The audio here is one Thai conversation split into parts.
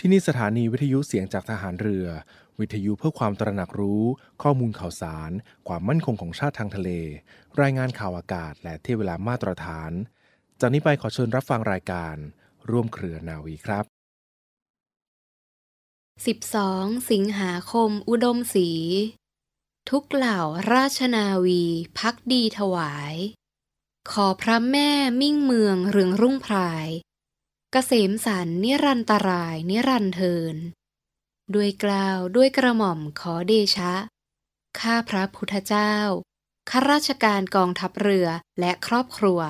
ที่นี่สถานีวิทยุเสียงจากทหารเรือ วิทยุเพื่อความตระหนักรู้ ข้อมูลข่าวสาร ความมั่นคงของชาติทางทะเล รายงานข่าวอากาศ และเที่ยเวลามาตรฐาน จากนี้ไปขอเชิญรับฟังรายการ ร่วมเครือนาวีครับ 12 สิงหาคม อุดมศรีทุกเหล่าราชนาวีพักดีถวาย ขอพระแม่มิ่งเมืองเรืองรุ่งพราย กษมสันนิรันตราย นิรันเทิน ด้วยกล่าวด้วยกระหม่อมขอเดชะ ข้าพระพุทธเจ้าข้าราชการกองทัพเรือและครอบครัว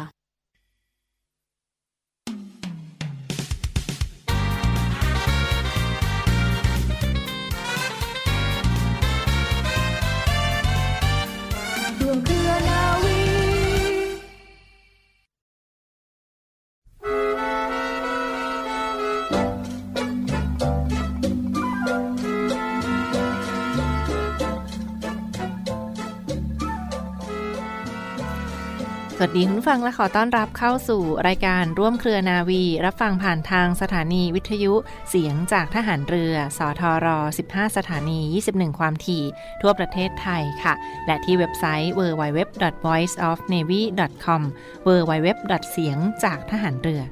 ดีคุณฟังและขอต้อนรับเข้าสู่รายการร่วมเครือนาวี รับฟังผ่านทางสถานีวิทยุเสียงจากทหารเรือ สทร 15 สถานี 21 ความถี่ ทั่วประเทศไทยค่ะ และที่เว็บไซต์ www.voiceofnavy.com www. เสียงจากทหารเรือ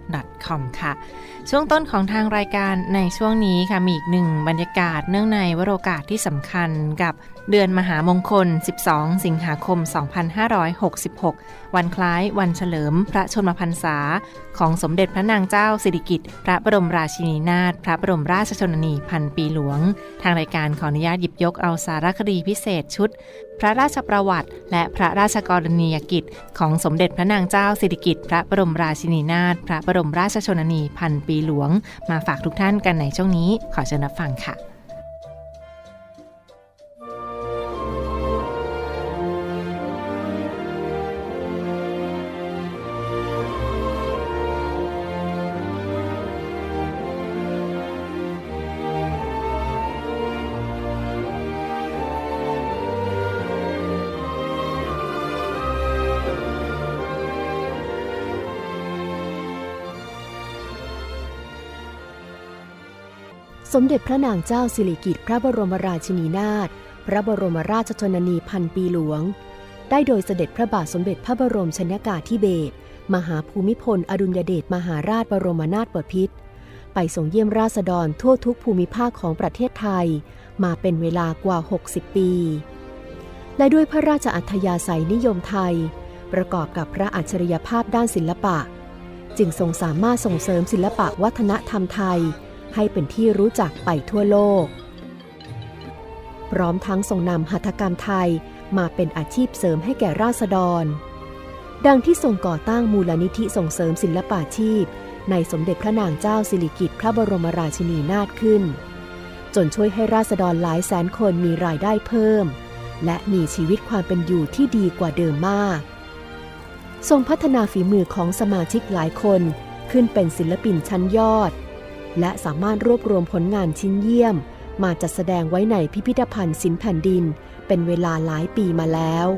.com ค่ะ ช่วงต้นของทางรายการในช่วงนี้ค่ะมีอีกหนึ่งบรรยากาศเนื่องในวโรกาสที่สำคัญกับเดือนมหามงคล 12 สิงหาคม 2566 วันคล้ายวันเฉลิมพระชนมพรรษา ของสมเด็จพระนางเจ้าสิริกิติ์พระบรมราชินีนาถพระบรมราชชนนีพันปีหลวง ทางรายการขออนุญาตหยิบยกเอาสารคดีพิเศษชุด พระราชประวัติ และพระราชกรณียกิจ ของสมเด็จพระนางเจ้าสิริกิติ์พระบรมราชินีนาถพระบรมราชชนนีพันปีหลวง มาฝากทุกท่านกันในช่วงนี้ขอเชิญรับฟังค่ะ สมเด็จพระนางเจ้าสิริกิติ์พระบรมราชินีนาถ พระบรมราชชนนีพันปีหลวง ได้โดยเสด็จพระบาทสมเด็จพระบรมชนกาธิเบศร มหาภูมิพล อดุลยเดชมหาราชบรมนาถบพิตร ไปส่งเยี่ยมราษฎรทั่วทุกภูมิภาคของประเทศไทย มาเป็นเวลากว่า 60 ปี และด้วยพระราชอัธยาศัยนิยมไทย ประกอบกับพระอัจฉริยภาพด้านศิลปะ จึงทรงสามารถส่งเสริมศิลปะวัฒนธรรมไทย ให้เป็นที่รู้จักไปทั่วโลก พร้อมทั้งทรงนำหัตถกรรมไทยมาเป็นอาชีพเสริมให้แก่ราษฎร ดังที่ทรงก่อตั้งมูลนิธิส่งเสริมศิลปาชีพ ในสมเด็จพระนางเจ้าสิริกิติ์พระบรมราชินีนาถขึ้น จนช่วยให้ราษฎรหลายแสนคนมีรายได้เพิ่ม และมีชีวิตความเป็นอยู่ที่ดีกว่าเดิมมาก ทรงพัฒนาฝีมือของสมาชิกหลายคนขึ้นเป็นศิลปินชั้นยอด และสามารถรวบรวมผลงานชิ้นเยี่ยม มาจัดแสดงไว้ในพิพิธภัณฑ์ศิลป์แผ่นดิน เป็นเวลาหลายปีมาแล้ว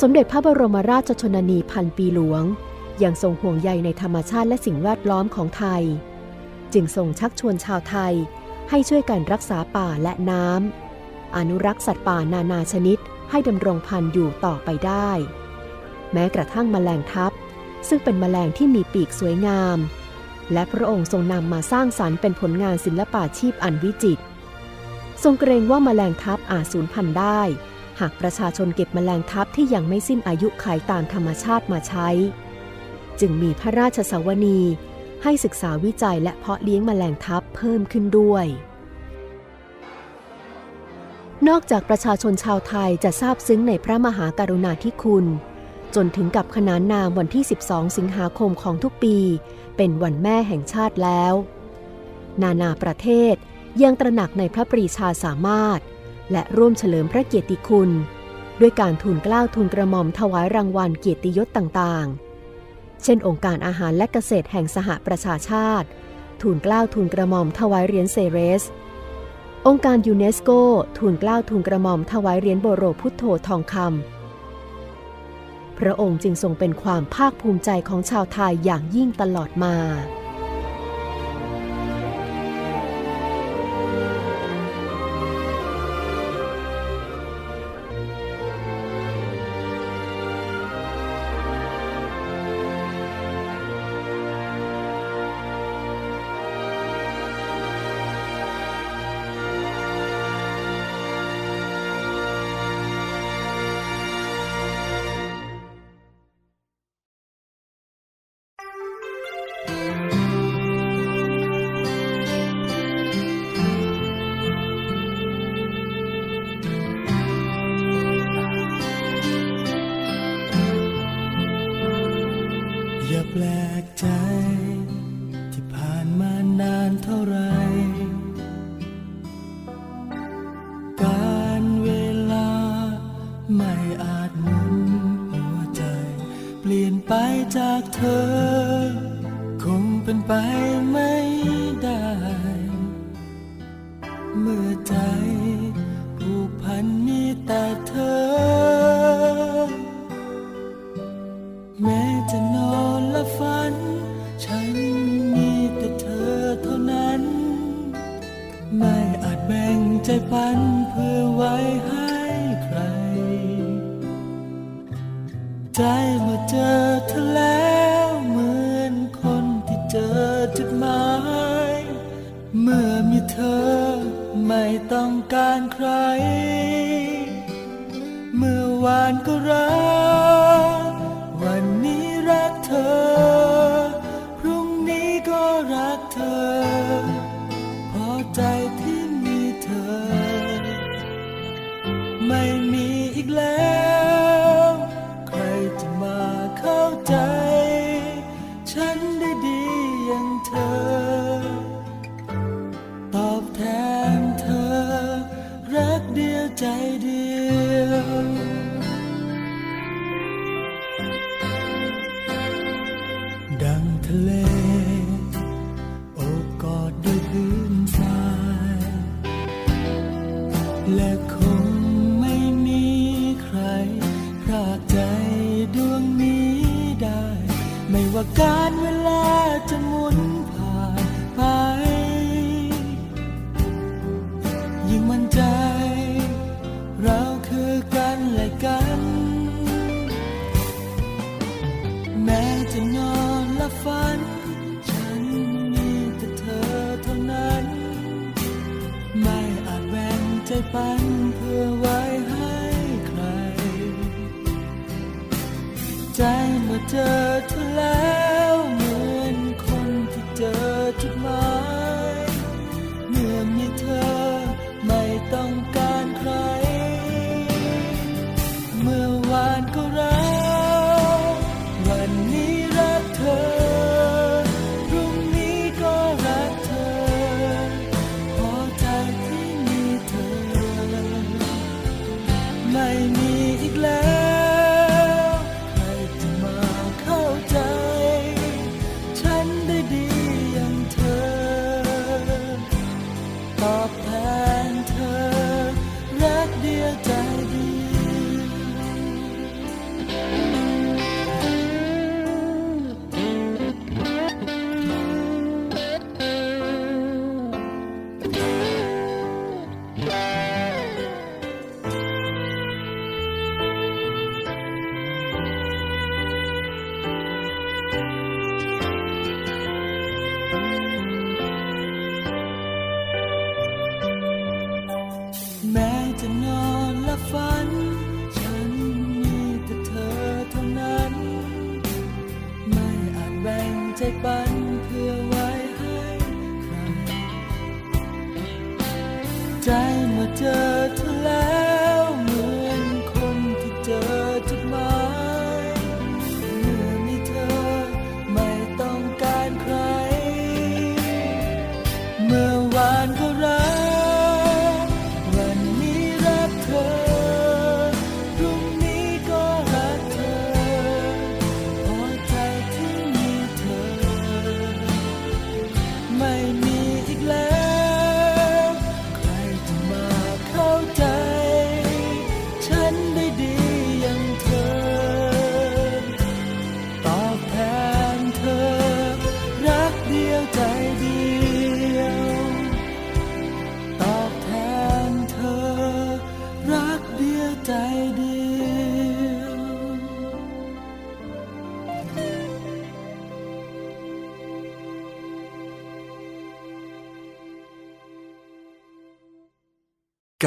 สมเด็จพระบรมราชชนนีพันปีหลวง ยังทรงห่วงใยในธรรมชาติและสิ่งแวดล้อมของไทย จึงทรงชักชวนชาวไทยให้ช่วยกันรักษาป่าและน้ำ อนุรักษ์สัตว์ป่านานาชนิดให้ดำรงพันธุ์อยู่ต่อไปได้ แม้กระทั่งแมลงทับ ซึ่งเป็นแมลงที่มีปีกสวยงาม และพระองค์ทรงนำมาสร้างสารรค์เป็นผลงานศิลปาชีพอันวิจิตรทรงเกรงว่าแมลงทับอาจสูญพันธุ์ได้ หากประชาชนเก็บแมลงทับที่ยังไม่สิ้นอายุขัยตามธรรมชาติมาใช้ จึงมีพระราชสวนีให้ศึกษาวิจัยและเพาะเลี้ยงแมลงทับเพิ่มขึ้นด้วย นอกจากประชาชนชาวไทยจะทราบซึ้งในพระมหากรุณาธิคุณ จนถึงกับขนานนามวันที่ 12 สิงหาคมของทุกปี เป็นวันแม่แห่งชาติแล้ว นานาประเทศยังตระหนักในพระปรีชาสามารถ และร่วมเฉลิมพระเกียรติคุณ ด้วยการทูลเกล้าทูลกระหม่อมถวายรางวัลเกียรติยศต่างๆ เช่น องค์การอาหารและเกษตรแห่งสหประชาชาติ ทูลเกล้าทูลกระหม่อมถวายเหรียญเซเรส องค์การยูเนสโกทูลกล้าวทูลกระหม่อมถวายเหรียญโบโรพุทโธทองคำพระองค์จึงทรงเป็นความภาคภูมิใจของชาวไทยอย่างยิ่งตลอดมา ไม่ได้ เมื่อใจ พอใจที่มีเธอ ไม่มีอีกแล้ว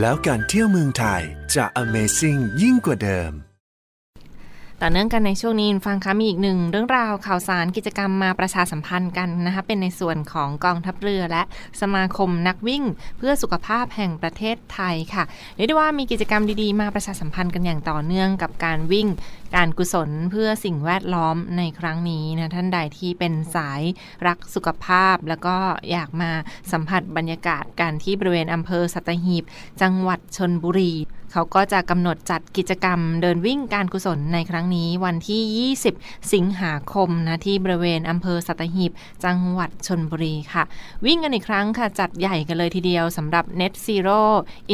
แล้วการเที่ยวเมืองไทยจะ Amazing ยิ่งกว่าเดิม ต่อเนื่องกันในช่วงนี้ฟังคะมีอีกหนึ่งเรื่องราวข่าวสารกิจกรรมมาประชาสัมพันธ์กันนะคะเป็นในส่วนของกองทัพเรือและสมาคมนักวิ่ง เพื่อสุขภาพแห่งประเทศไทยค่ะเรียกได้ว่ามีกิจกรรมดีๆ มาประชาสัมพันธ์กันอย่างต่อเนื่องกับการวิ่งการกุศลเพื่อสิ่งแวดล้อมในครั้งนี้นะท่านใดที่เป็นสายรักสุขภาพ แล้วก็อยากมาสัมผัสบรรยากาศการที่บริเวณอำเภอสัตหีบ จังหวัดชนบุรี เขาก็จะกำหนดจัดกิจกรรมเดินวิ่งการกุศลในครั้งนี้วันที่ 20 สิงหาคมนะที่บริเวณอำเภอสัตหีบ จังหวัดชนบุรีค่ะ วิ่งกันอีกครั้งค่ะ จัดใหญ่กันเลยทีเดียวสำหรับ Net Zero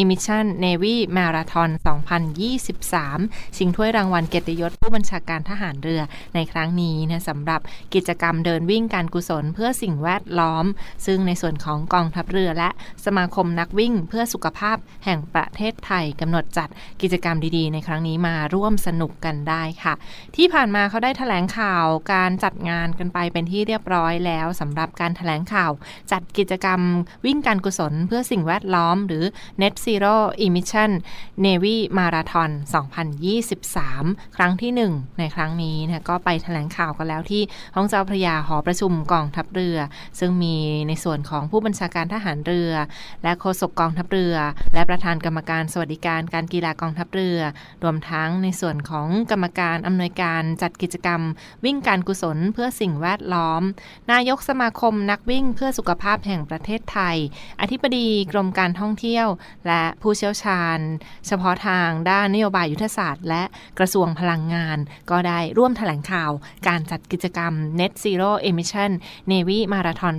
Emission Navy Marathon 2023 ชิงถ้วยรางวัลเกียรติยศผู้บัญชาการทหารเรือในครั้งนี้นะสำหรับกิจกรรมเดินวิ่งการกุศลเพื่อสิ่งแวดล้อม ซึ่งในส่วนของกองทัพเรือและสมาคมนักวิ่งเพื่อสุขภาพแห่งประเทศไทยกำหนดจัดกิจกรรมดีๆ ในครั้งนี้มาร่วมสนุกกันได้ค่ะ ที่ผ่านมาเขาได้ถแถลงข่าวการจัดงานกันไปเป็นที่เรียบร้อยแล้วสำหรับการถแถลงข่าว จัดกิจกรรมวิ่งการกุศลเพื่อสิ่งแวดล้อม หรือ Net Zero Emission Navy Marathon 2023 ครั้งที่ 1 ในครั้งนี้นะก็ไปถแถลงข่าวกันแล้วที่ห้องเจ้าพระยาหอประชุมกองทัพเรือ ซึ่งมีในส่วนของผู้บัญชาการทหารเรือ และโฆษกกองทัพเรือ และประธานกรรมการสวัสดิการการกีฬากองทัพเรือ รวมทั้งในส่วนของกรรมการอำนวยการจัดกิจกรรม วิ่งการกุศลเพื่อสิ่งแวดล้อม นายกสมาคมนักวิ่งเพื่อสุขภาพแห่งประเทศไทย อธิบดีกรมการท่องเที่ยว และผู้เชี่ยวชาญ เฉพาะทางด้านนโยบายยุทธศาสตร์ และกระทรวงพลังงาน ก็ได้ร่วมแถลงข่าว การจัดกิจกรรม Net Zero Emission Navy Marathon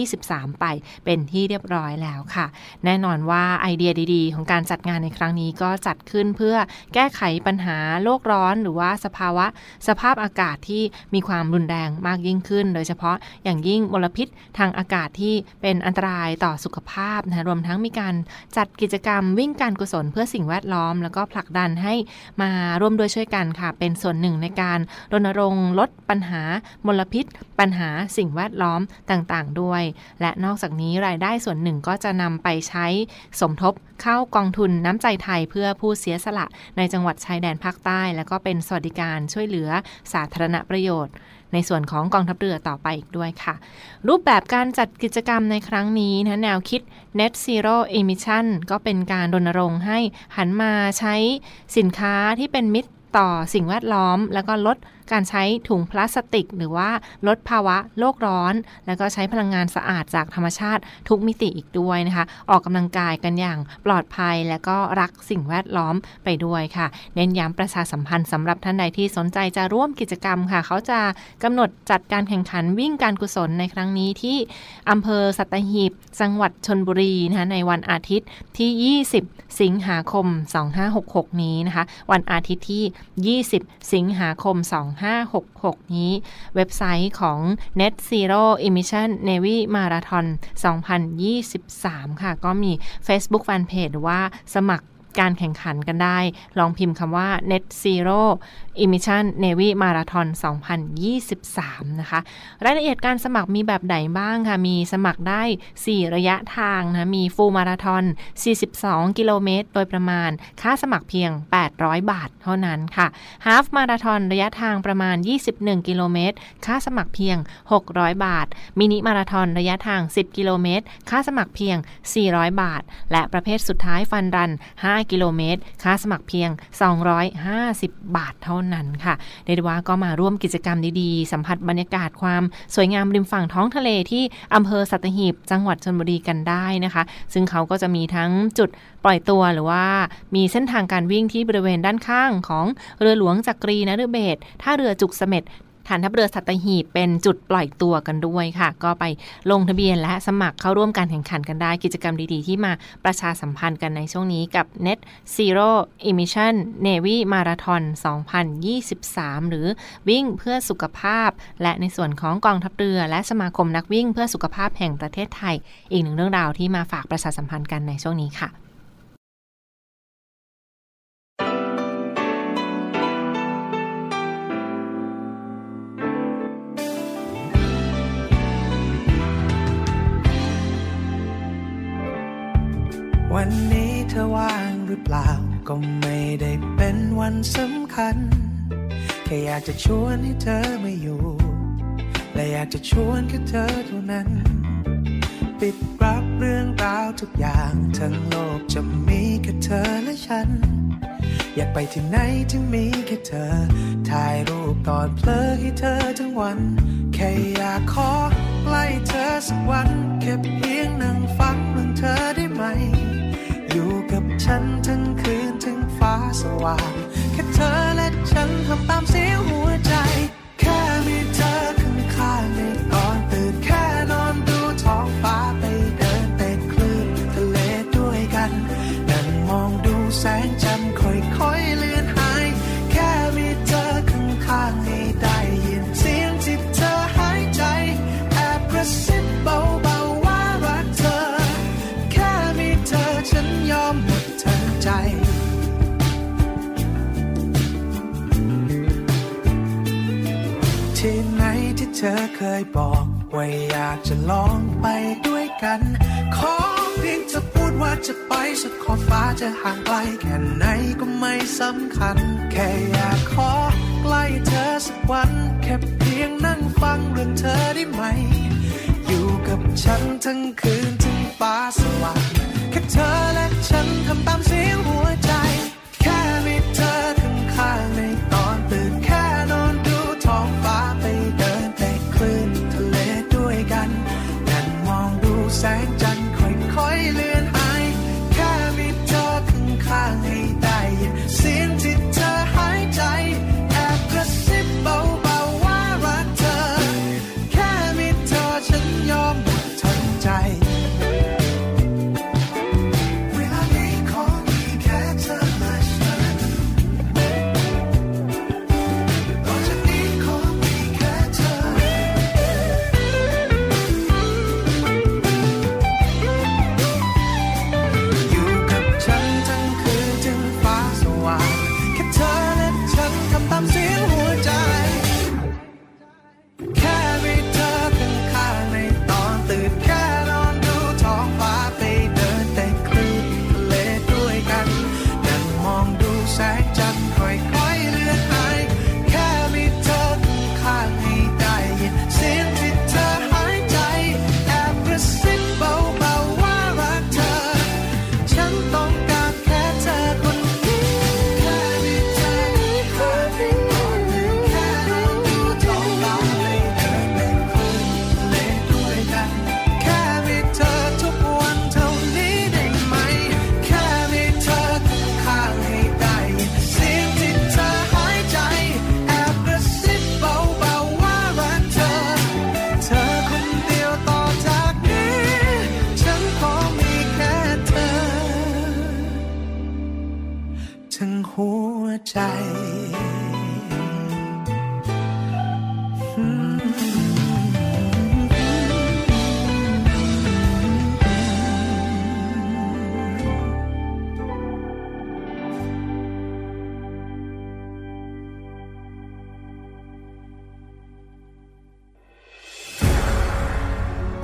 2023 ไปเป็นที่เรียบร้อยแล้วค่ะ แน่นอนว่าไอเดียดีๆ ของการจัดงานในครั้งนี้ก็จัดขึ้นเพื่อแก้ไขปัญหาโลกร้อนหรือว่าสภาวะสภาพอากาศที่มีความรุนแรงมากยิ่งขึ้น โดยเฉพาะอย่างยิ่งมลพิษทางอากาศที่เป็นอันตรายต่อสุขภาพนะรวมทั้งมีการจัดกิจกรรมวิ่งการกุศลเพื่อสิ่งแวดล้อม แล้วก็ผลักดันให้มาร่วมด้วยช่วยกันค่ะ เป็นส่วนหนึ่งในการรณรงค์ลดปัญหามลพิษ ปัญหาสิ่งแวดล้อมต่างๆ ด้วย และนอกจากนี้รายได้ส่วนหนึ่งก็จะนำไปใช้สมทบ เข้ากองทุนน้ำใจไทยเพื่อผู้เสียสละในจังหวัดชายแดนภาคใต้ แล้วก็เป็นสวัสดิการช่วยเหลือสาธารณประโยชน์ ในส่วนของกองทัพเรือต่อไปอีกด้วยค่ะ รูปแบบการจัดกิจกรรมในครั้งนี้นะแนวคิด Net Zero Emission ก็เป็นการรณรงค์ให้หันมาใช้สินค้าที่เป็นมิตรต่อสิ่งแวดล้อม แล้วก็ลด การใช้ถุงพลาสติก หรือว่าลดภาวะโลกร้อน แล้วก็ใช้พลังงานสะอาดจากธรรมชาติทุกมิติอีกด้วยนะคะ ออกกำลังกายกันอย่างปลอดภัยและก็รักสิ่งแวดล้อมไปด้วยค่ะ เน้นย้ำประชาสัมพันธ์สำหรับท่านใดที่สนใจจะร่วมกิจกรรมค่ะ เขาจะกำหนดจัดการแข่งขันวิ่งการกุศลในครั้งนี้ที่อำเภอสัตหีบ จังหวัดชนบุรีนะคะในวันอาทิตย์ที่ 20 สิงหาคม 2566 นี้นะคะ วันอาทิตย์ที่ 20 สิงหาคม2566 นี้ เว็บไซต์ของ Net Zero Emission Navy Marathon 2023 ค่ะ ก็มี Facebook Fanpage หรือว่าสมัคร การแข่งขันกันได้ ลองพิมพ์คำว่า Net Zero Emission Navy Marathon 2023 นะคะ รายละเอียดการสมัครมีแบบไหนบ้างค่ะมีสมัครได้ 4 ระยะทางนะมีฟูลมาราทอน 42 กิโลเมตร โดยประมาณ ค่าสมัครเพียง 800 บาทเท่านั้นค่ะฮาฟมาราทอนระยะทางประมาณ 21 กิโลเมตร ค่าสมัครเพียง 600 บาท มินิมาราทอนระยะทาง 10 กิโลเมตร ค่าสมัครเพียง 400 บาท และประเภทสุดท้ายฟันรัน 5กิโลเมตร ค่าสมัครเพียง 250 บาทเท่านั้นค่ะเรียกได้ว่าก็มาร่วมกิจกรรมดีๆ สัมผัสบรรยากาศความสวยงามริมฝั่งท้องทะเลที่อำเภอสัตหีบ จังหวัดชนบุรีกันได้นะคะ ซึ่งเขาก็จะมีทั้งจุดปล่อยตัวหรือว่ามีเส้นทางการวิ่งที่บริเวณด้านข้างของเรือหลวงจักรีนฤเบศท่าเรือจุกเสม็ด ฐานทัพเรือสัตหีบเป็นจุดปล่อยตัวกันด้วยค่ะ ก็ไปลงทะเบียนและสมัครเข้าร่วมการแข่งขันกันได้กิจกรรมดีๆ ที่มาประชาสัมพันธ์กันในช่วงนี้กับ Net Zero Emission Navy Marathon 2023 หรือวิ่งเพื่อสุขภาพ และในส่วนของกองทัพเรือและสมาคมนักวิ่งเพื่อสุขภาพแห่งประเทศไทย อีกหนึ่งเรื่องราวที่มาฝากประชาสัมพันธ์กันในช่วงนี้ค่ะ วันนี้เธอว่างหรือเปล่า ก็ไม่ได้เป็นวันสำคัญ แค่อยากจะชวนให้เธอมาอยู่ และอยากจะชวนแค่เธอเท่านั้น ปิดรับเรื่องราวทุกอย่างทั้งโลกจะมีแค่เธอและฉัน อยากไปที่ไหนที่มีแค่เธอ ถ่ายรูปตอนเพลอให้เธอทั้งวัน แค่อยากขอใกล้เธอสักวันแค่เพียงนั่งฟังเรื่องเธอได้ไหม ฉันทั้งคืนถึงฟ้าสว่าง แค่เธอและฉันทำตามเสียงหัวใจ เธอเคยบอกว่าอยากจะลองไปด้วยกัน ขอเพียงจะพูดว่าจะไปสุดขอบฟ้าจะห่างไกลแค่ไหนก็ไม่สำคัญ แค่อยากขอใกล้เธอสักวัน แค่เพียงนั่งฟังเรื่องเธอได้ไหม อยู่กับฉันทั้งคืนถึงฟ้าสว่างแค่เธอและฉันทำตามเสียงหัวใจ ข้ ทั้งหัวใจ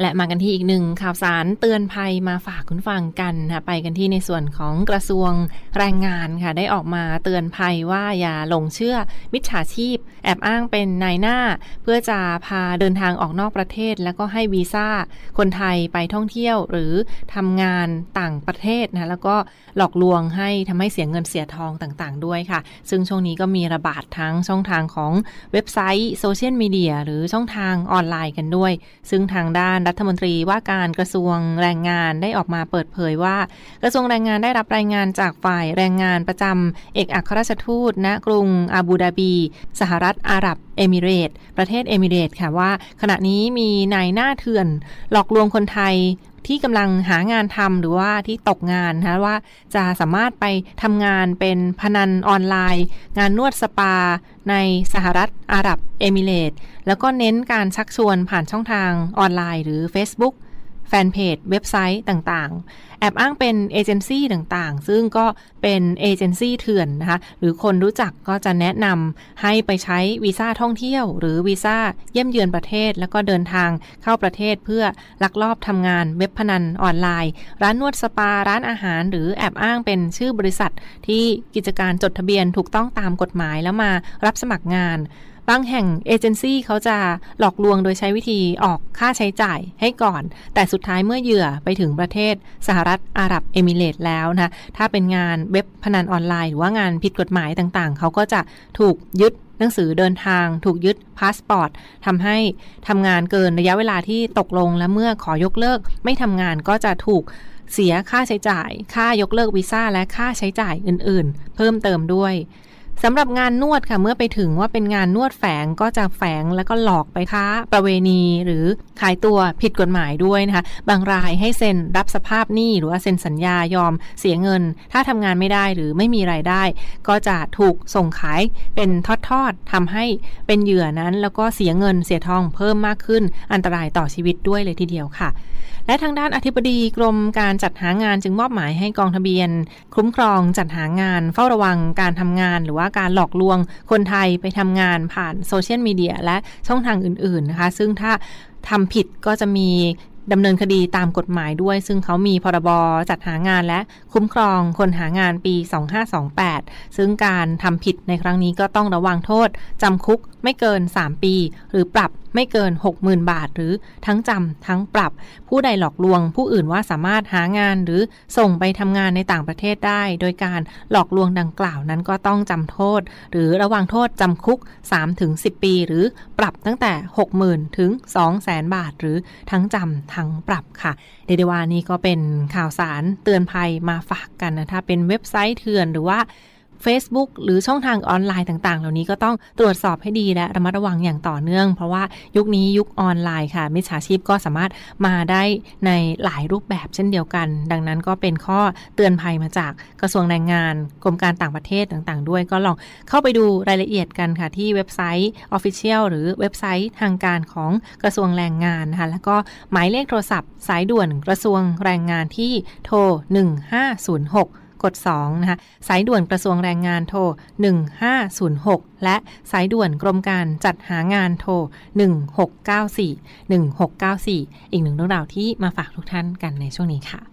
และมากันที่อีกหนึ่งข่าวสารเตือนภัยมาฝากคุณฟังกันนะไปกันที่ในส่วนของกระทรวงแรงงานค่ะได้ออกมาเตือนภัยว่าอย่าหลงเชื่อมิจฉาชีพ แอบอ้างเป็นนายหน้า เพื่อจะพาเดินทางออกนอกประเทศ แล้วก็ให้วีซ่าคนไทยไปท่องเที่ยว หรือทำงานต่างประเทศนะแล้วก็หลอกลวงให้ทำให้เสียเงินเสียทองต่างๆ ด้วยค่ะ ซึ่งช่วงนี้ก็มีระบาดทั้งช่องทางของเว็บไซต์โซเชียลมีเดียหรือช่องทางออนไลน์กันด้วย ซึ่งทางด้านรัฐมนตรีว่าการกระทรวงแรงงานได้ออกมาเปิดเผยว่า กระทรวงแรงงานได้รับรายงานจากฝ่ายแรงงานประจำเอกอัครราชทูตณกรุงอาบูดาบี สหรัฐอาหรับเอมิเรต ประเทศเอมิเรตค่ะว่า ขณะนี้มีนายหน้าเถื่อน หลอกลวงคนไทย ที่กำลังหางานทำหรือว่าที่ตกงานนะว่าจะสามารถไปทำงานเว็บพนันออนไลน์ งานนวดสปา ในสหรัฐอาหรับเอมิเรตแล้วก็เน้นการชักชวนผ่านช่องทางออนไลน์ หรือ Facebook แฟนเพจเว็บไซต์ต่างๆ แอบอ้างเป็นเอเจนซี่ต่างๆ ซึ่งก็เป็นเอเจนซี่เถื่อนนะคะ หรือคนรู้จักก็จะแนะนำให้ไปใช้วีซ่าท่องเที่ยว หรือวีซ่าเยี่ยมเยือนประเทศ แล้วก็เดินทางเข้าประเทศเพื่อลักลอบทำงานเว็บพนันออนไลน์ ร้านนวดสปาร้านอาหาร หรือแอบอ้างเป็นชื่อบริษัทที่กิจการจดทะเบียนถูกต้องตามกฎหมายแล้วมารับสมัครงาน บางแห่งเอเจนซี่เขาจะหลอกลวงโดยใช้วิธีออกค่าใช้จ่ายให้ก่อน แต่สุดท้ายเมื่อเหยื่อไปถึงประเทศสหรัฐอาหรับเอมิเรตแล้วนะถ้าเป็นงานเว็บพนันออนไลน์ หรือว่างานผิดกฎหมายต่างๆ เขาก็จะถูกยึดหนังสือเดินทางถูกยึดพาสปอร์ตทำให้ทำงานเกินระยะเวลาที่ตกลงและเมื่อขอยกเลิก ไม่ทำงานก็จะถูกเสียค่าใช้จ่าย ค่ายกเลิกวีซ่าและค่าใช้จ่ายอื่น ๆ เพิ่มเติมด้วย สำหรับงานนวดค่ะเมื่อไปถึงว่าเป็นงานนวดแฝงก็จะแฝงแล้วก็หลอกไปค้าประเวณีหรือขายตัวผิดกฎหมายด้วยนะคะ บางรายให้เซ็นรับสภาพหนี้หรือว่าเซ็นสัญญายอมเสียเงิน ถ้าทำงานไม่ได้หรือไม่มีรายได้ ก็จะถูกส่งขายเป็นทอดๆทำให้เป็นเหยื่อนั้น แล้วก็เสียเงินเสียทองเพิ่มมากขึ้นอันตรายต่อชีวิตด้วยเลยทีเดียวค่ะ และทางด้านอธิบดีกรมการจัดหางานจึงมอบหมายให้กองทะเบียน คุ้มครองจัดหางานเฝ้าระวังการทำงาน หรือว่าการหลอกลวงคนไทยไปทำงานผ่านโซเชียลมีเดียและช่องทางอื่นๆนะคะ ซึ่งถ้าทำผิดก็จะมีดำเนินคดีตามกฎหมายด้วย ซึ่งเขามีพรบจัดหางานและคุ้มครองคนหางานปี 2528 ซึ่งการทำผิดในครั้งนี้ก็ต้องระวังโทษจำคุกไม่เกิน 3 ปี หรือปรับไม่เกิน 60,000 บาท หรือทั้งจำทั้งปรับ ผู้ใดหลอกลวง ผู้อื่นว่าสามารถหางานหรือส่งไปทำงานในต่างประเทศได้ โดยการหลอกลวงดังกล่าวนั้นก็ต้องจำโทษ หรือระวังโทษจำคุก 3-10 ปี หรือปรับตั้งแต่ 60,000 ถึง 200,000 บาท หรือทั้งจำทั้งปรับค่ะ เรียกได้ว่านี่ก็เป็นข่าวสารเตือนภัยมาฝากกันนะถ้าเป็นเว็บไซต์เถื่อนหรือว่า Facebook หรือช่องทางออนไลน์ต่าง ๆ เหล่านี้ก็ต้องตรวจสอบให้ดีและระมัดระวังอย่างต่อเนื่อง เพราะว่ายุคนี้ยุคออนไลน์ค่ะ มิจฉาชีพก็สามารถมาได้ในหลายรูปแบบเช่นเดียวกัน ดังนั้นก็เป็นข้อเตือนภัยมาจากกระทรวงแรงงาน กรมการต่างประเทศต่างๆ ด้วยก็ลองเข้าไปดูรายละเอียดกันค่ะ ที่เว็บไซต์ Official หรือเว็บไซต์ทางการของกระทรวงแรงงานนะคะแล้วก็หมายเลขโทรศัพท์ สายด่วนกระทรวงแรงงานที่โทร 1506 กด2นะคะสายด่วนกระทรวงแรงงานโทร 1506 และสายด่วนกรมการจัดหางานโทร 1694 1694 อีกหนึ่งเรื่องราวที่มาฝากทุกท่านกันในช่วงนี้ค่ะ